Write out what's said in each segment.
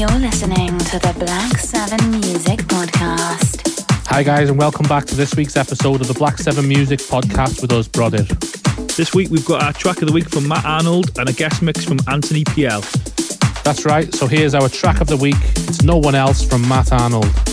You're listening to the Black 7 Music Podcast. Hi, guys, and welcome back to this week's episode of the Black 7 Music Podcast with us, Brodir. This week we've got our track of the week from Matt Arnold and a guest mix from Anthony PL. That's right, so here's our track of the week. It's No One Else from Matt Arnold.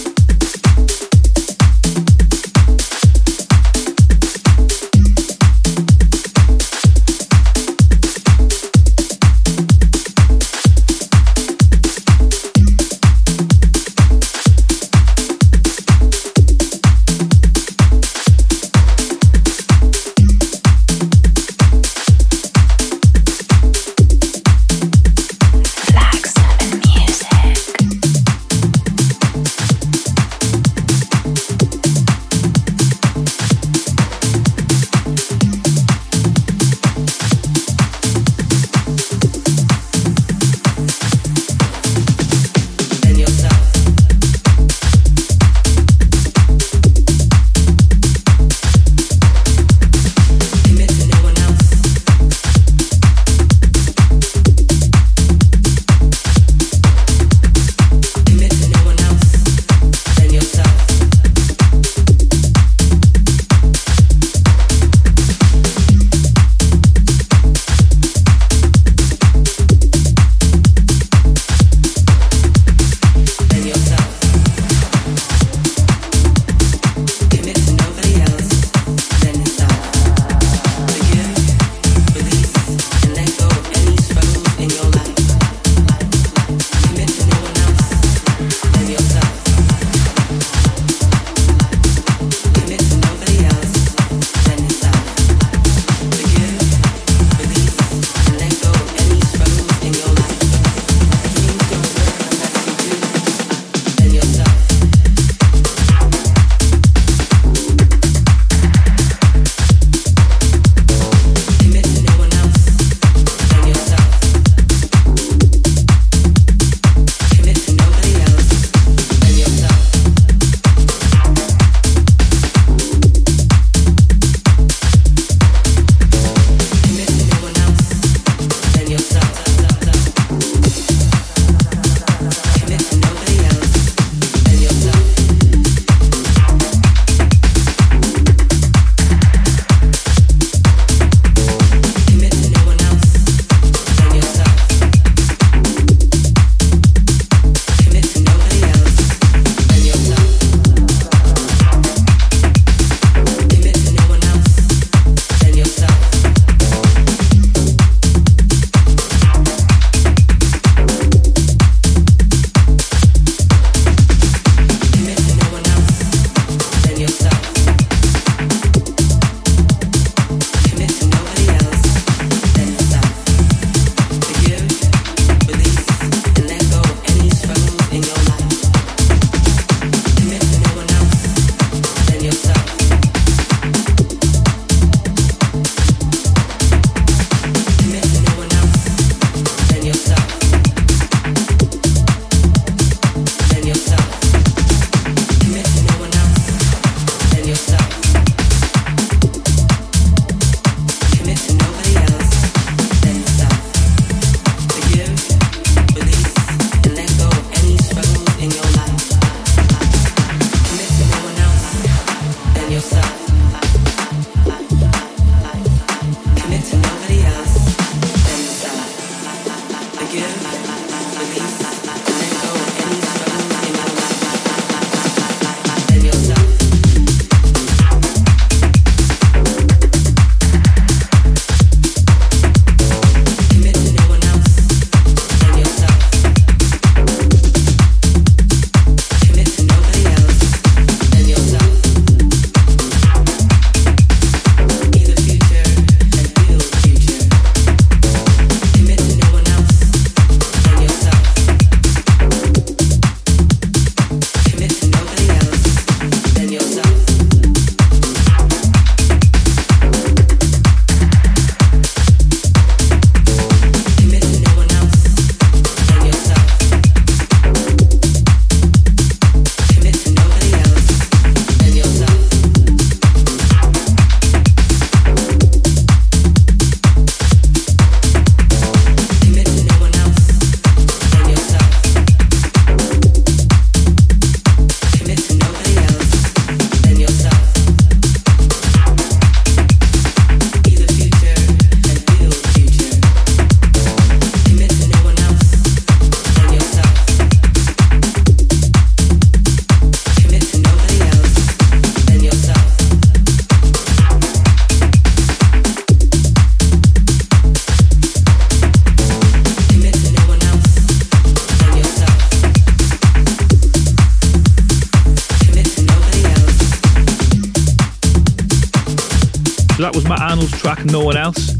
No One Else.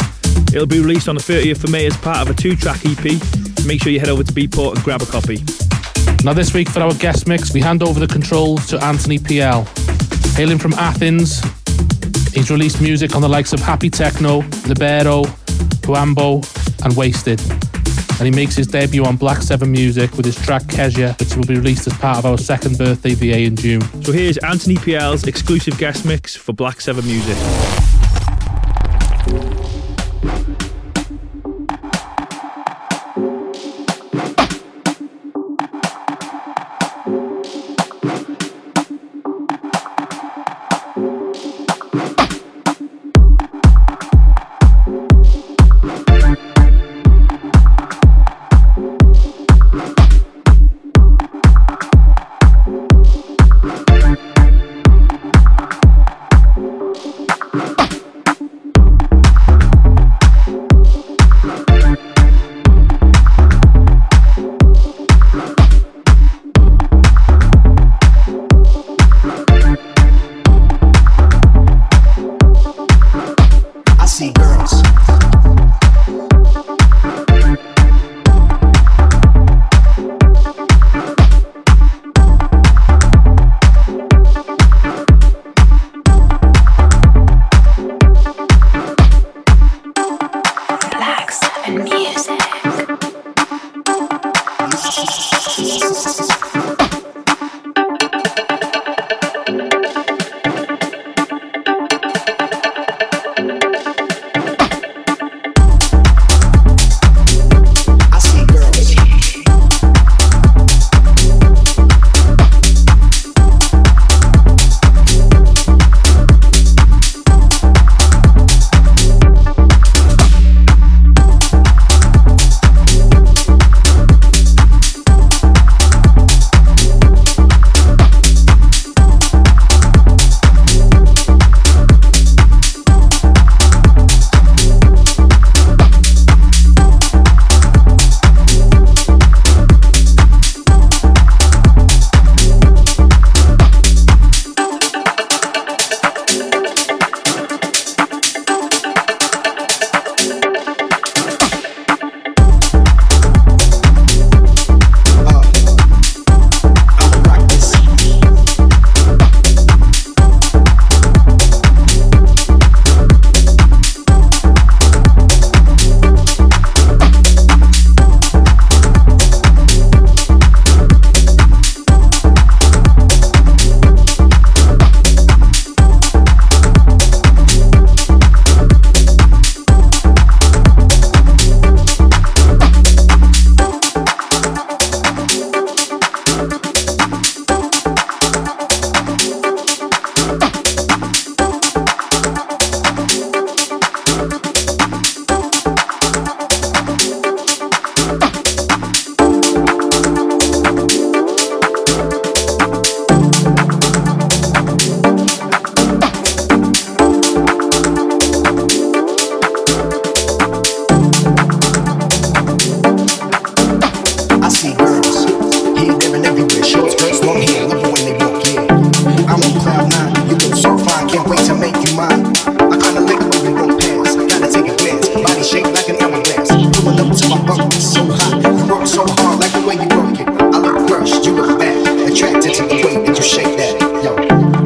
It'll be released on the 30th of May as part of a two track EP. Make sure you head over to Beatport and grab a copy. Now, this week for our guest mix, we hand over the controls to Anthony PL. Hailing from Athens, he's released music on the likes of Happy Techno, Libero, Huambo, and Wasted. And he makes his debut on Black 7 Music with his track Kezia, which will be released as part of our second birthday VA in June. So here's Anthony PL's exclusive guest mix for Black 7 Music.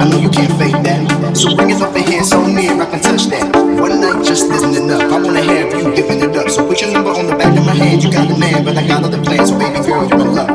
I know you can't fake that. So bring it up in here so near I can touch that. One night just isn't enough. I wanna have you giving it up. So put your number on the back of my hand. You got the man, but I got other plans. So baby girl, you're in love.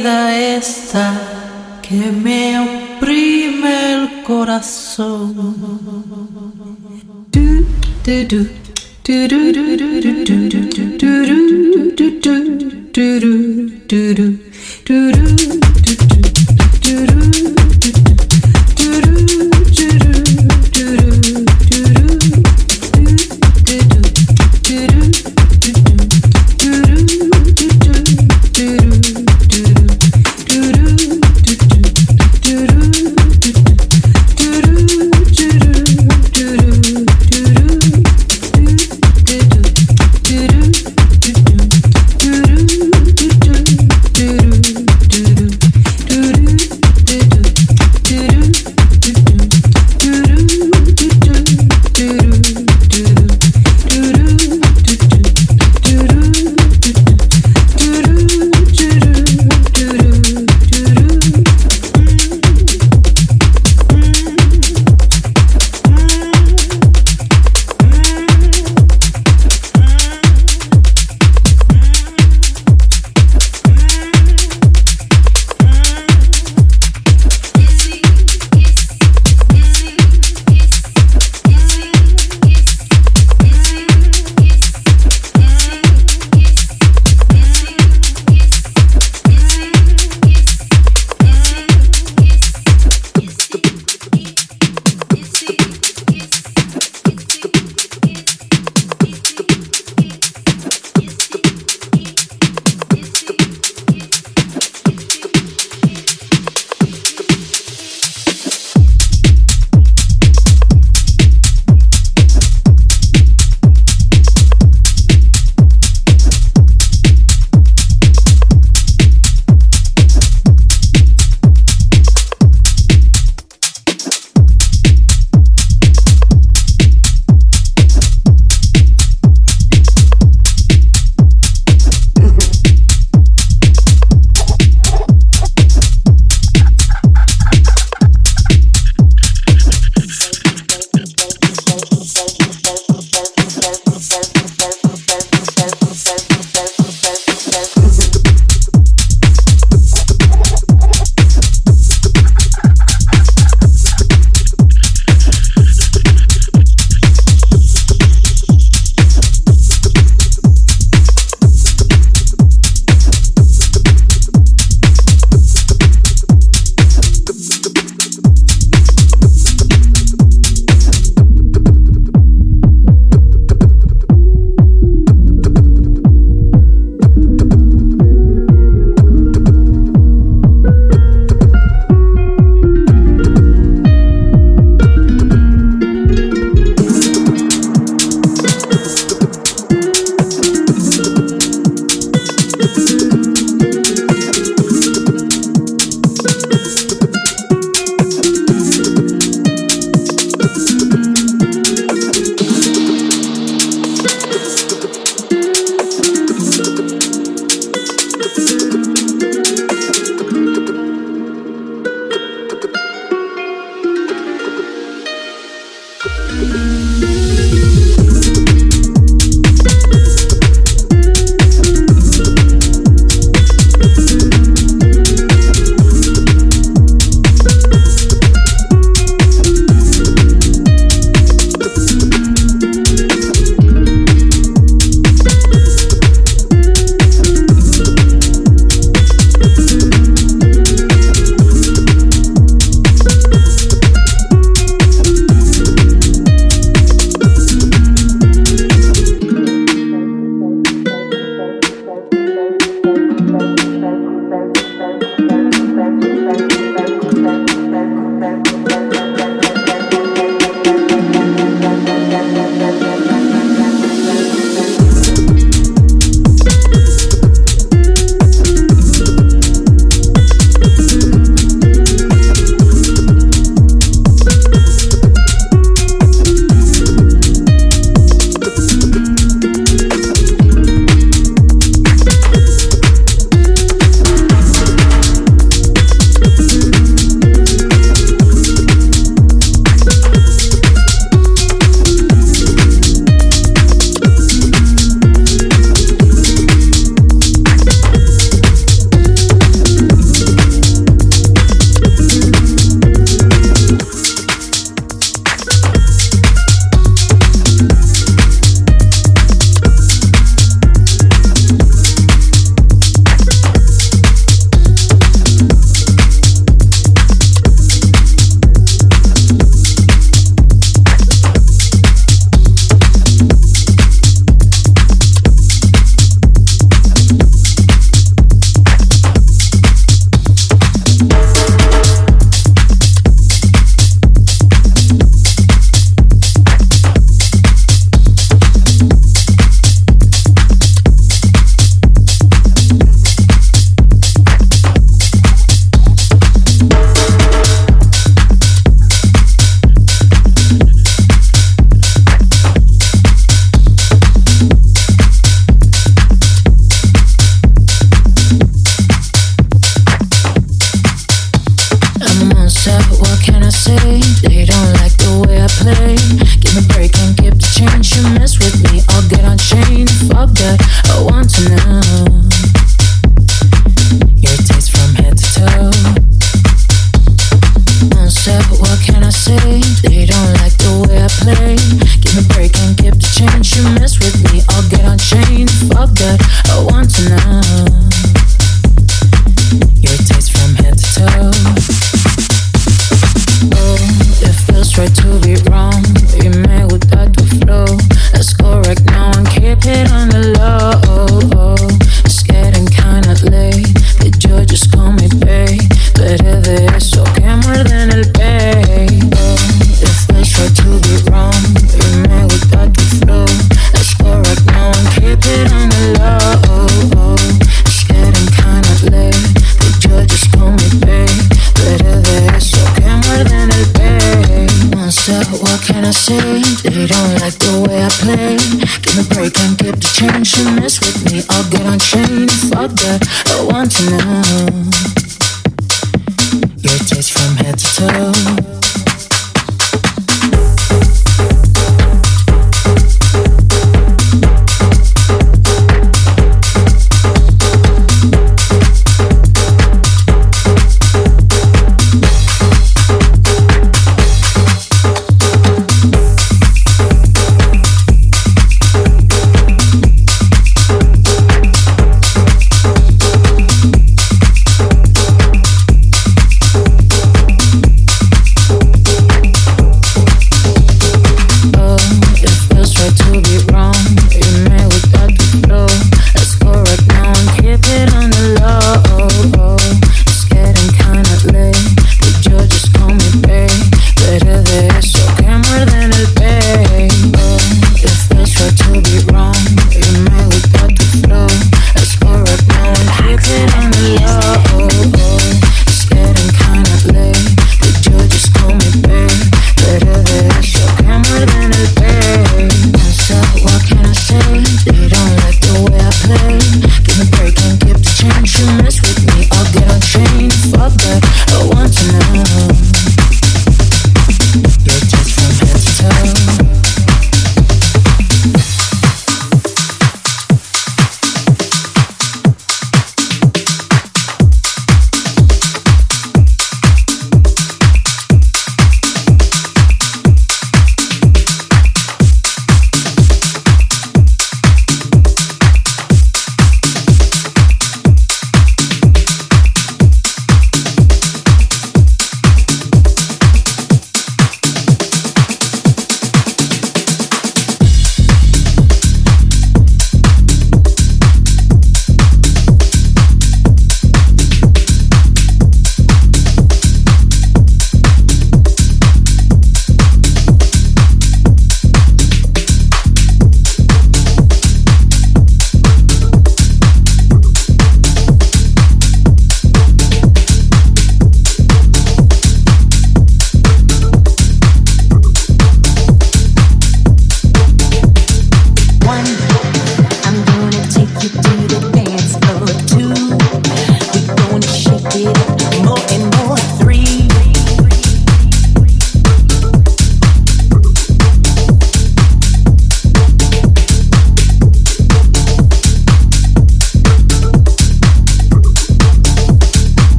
vida esta que me oprime el corazón. Do do do do do do do do do do do do do do do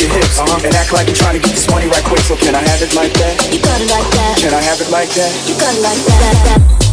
your hips uh-huh. and act like you're trying to get this money right quick. So can I have it like that? You got it like that. Can I have it like that? You got it like that.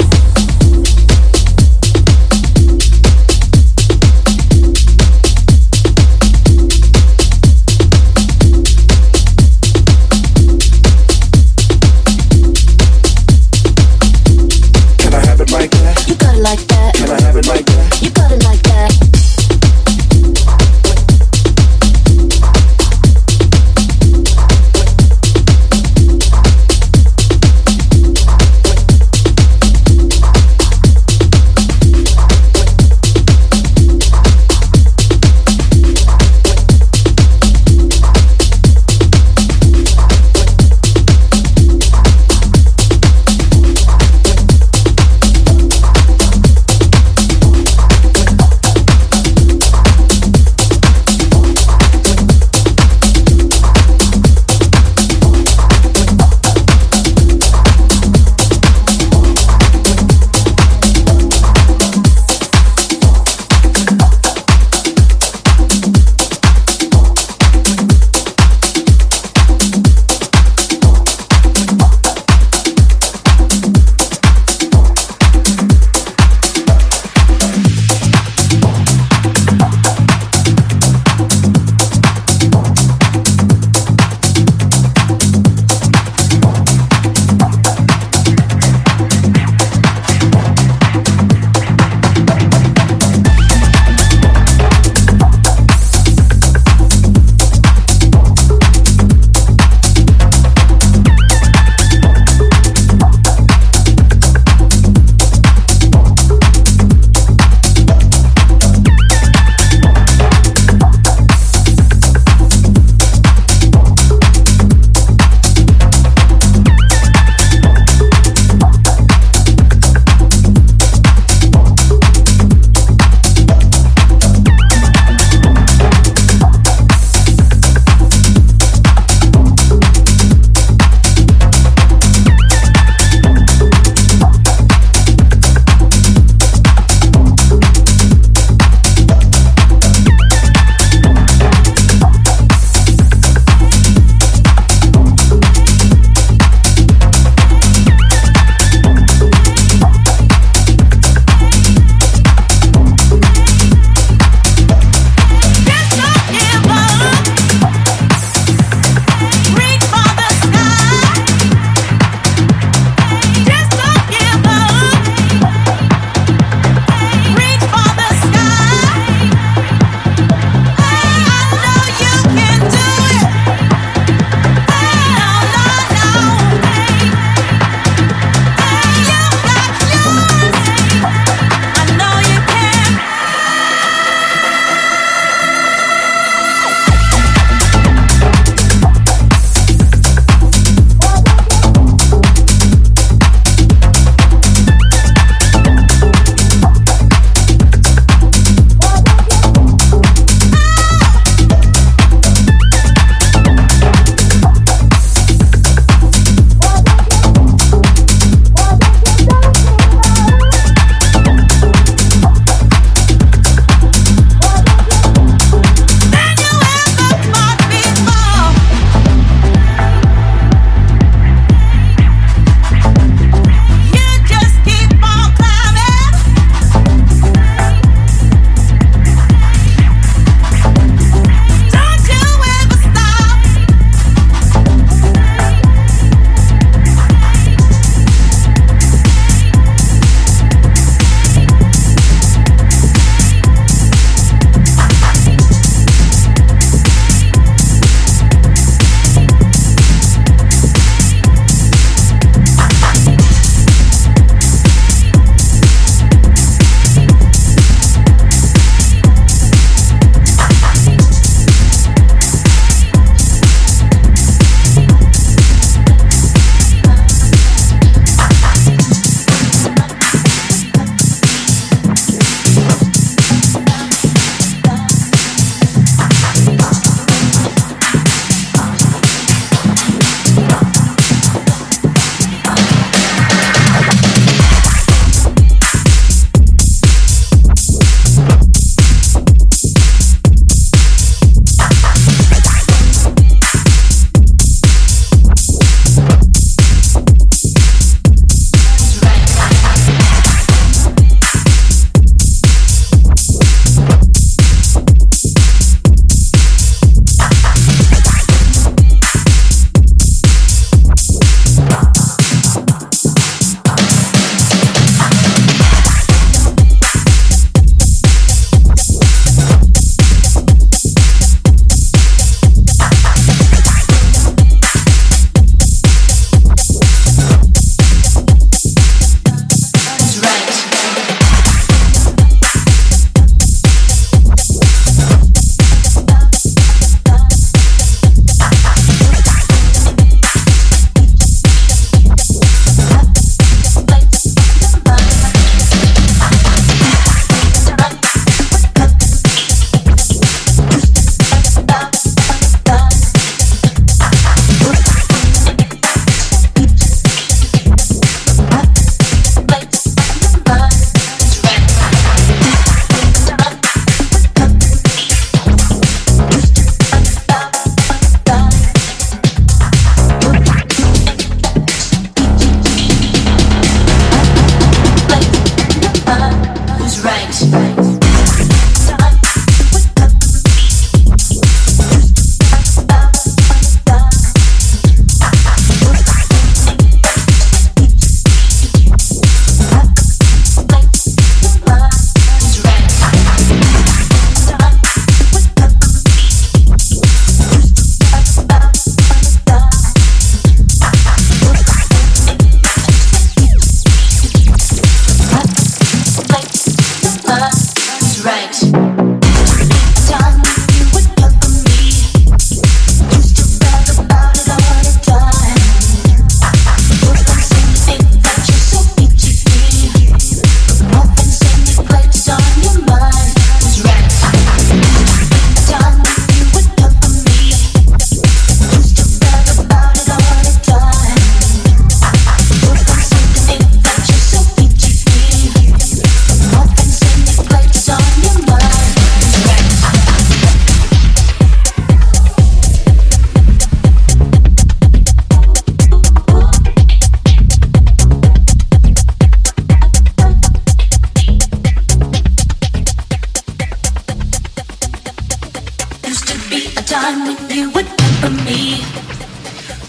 time when you would temper me.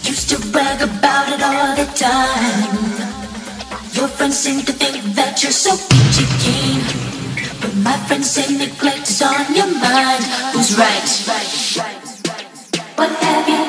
Used to brag about it all the time. Your friends seem to think that you're so peachy keen. But my friends say neglect is on your mind. Who's right? What have you?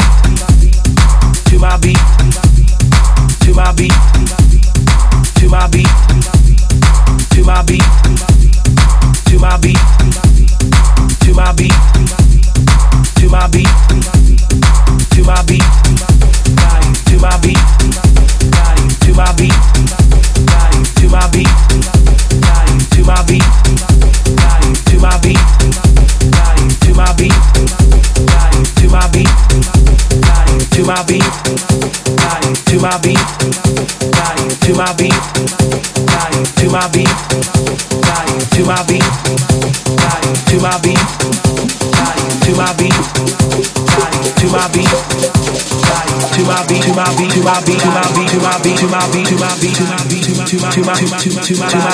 to my beat, I to my beat, I to my beat, to my beat, to my beat, to my beat, to my beat, to my beat, to my beat, to my beat, to my beat, to my beat, to my beat, to my beat, to my beat, to my beat, to my beat. to my beat. to my beat. to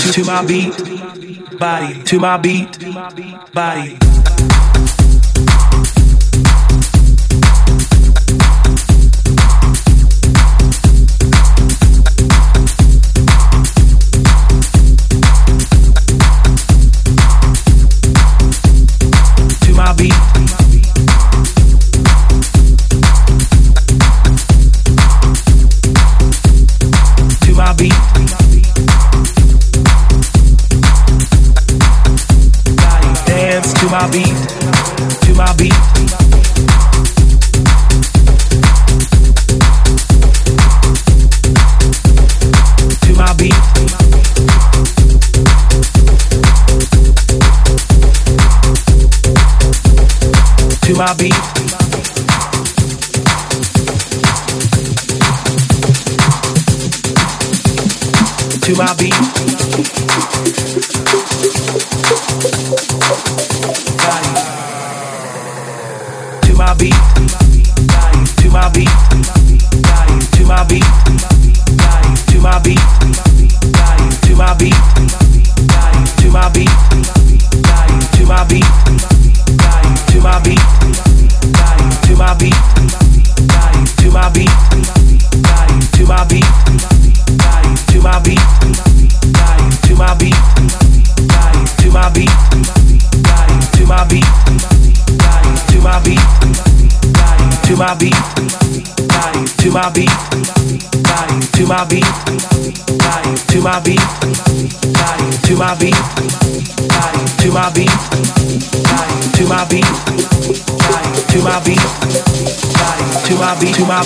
my beat. to my to my beat body to my beat. Body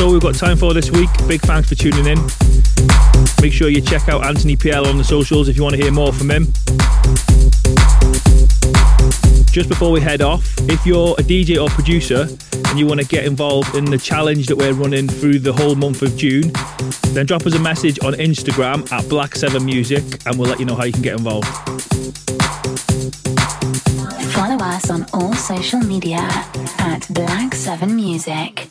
all we've got time for this week. Big thanks for tuning in. Make sure you check out Anthony PL on the socials if you want to hear more from him. Just before we head off, if you're a DJ or producer and you want to get involved in the challenge that we're running through the whole month of June, then drop us a message on Instagram at Black7Music and we'll let you know how you can get involved. Follow us on all social media at Black7Music.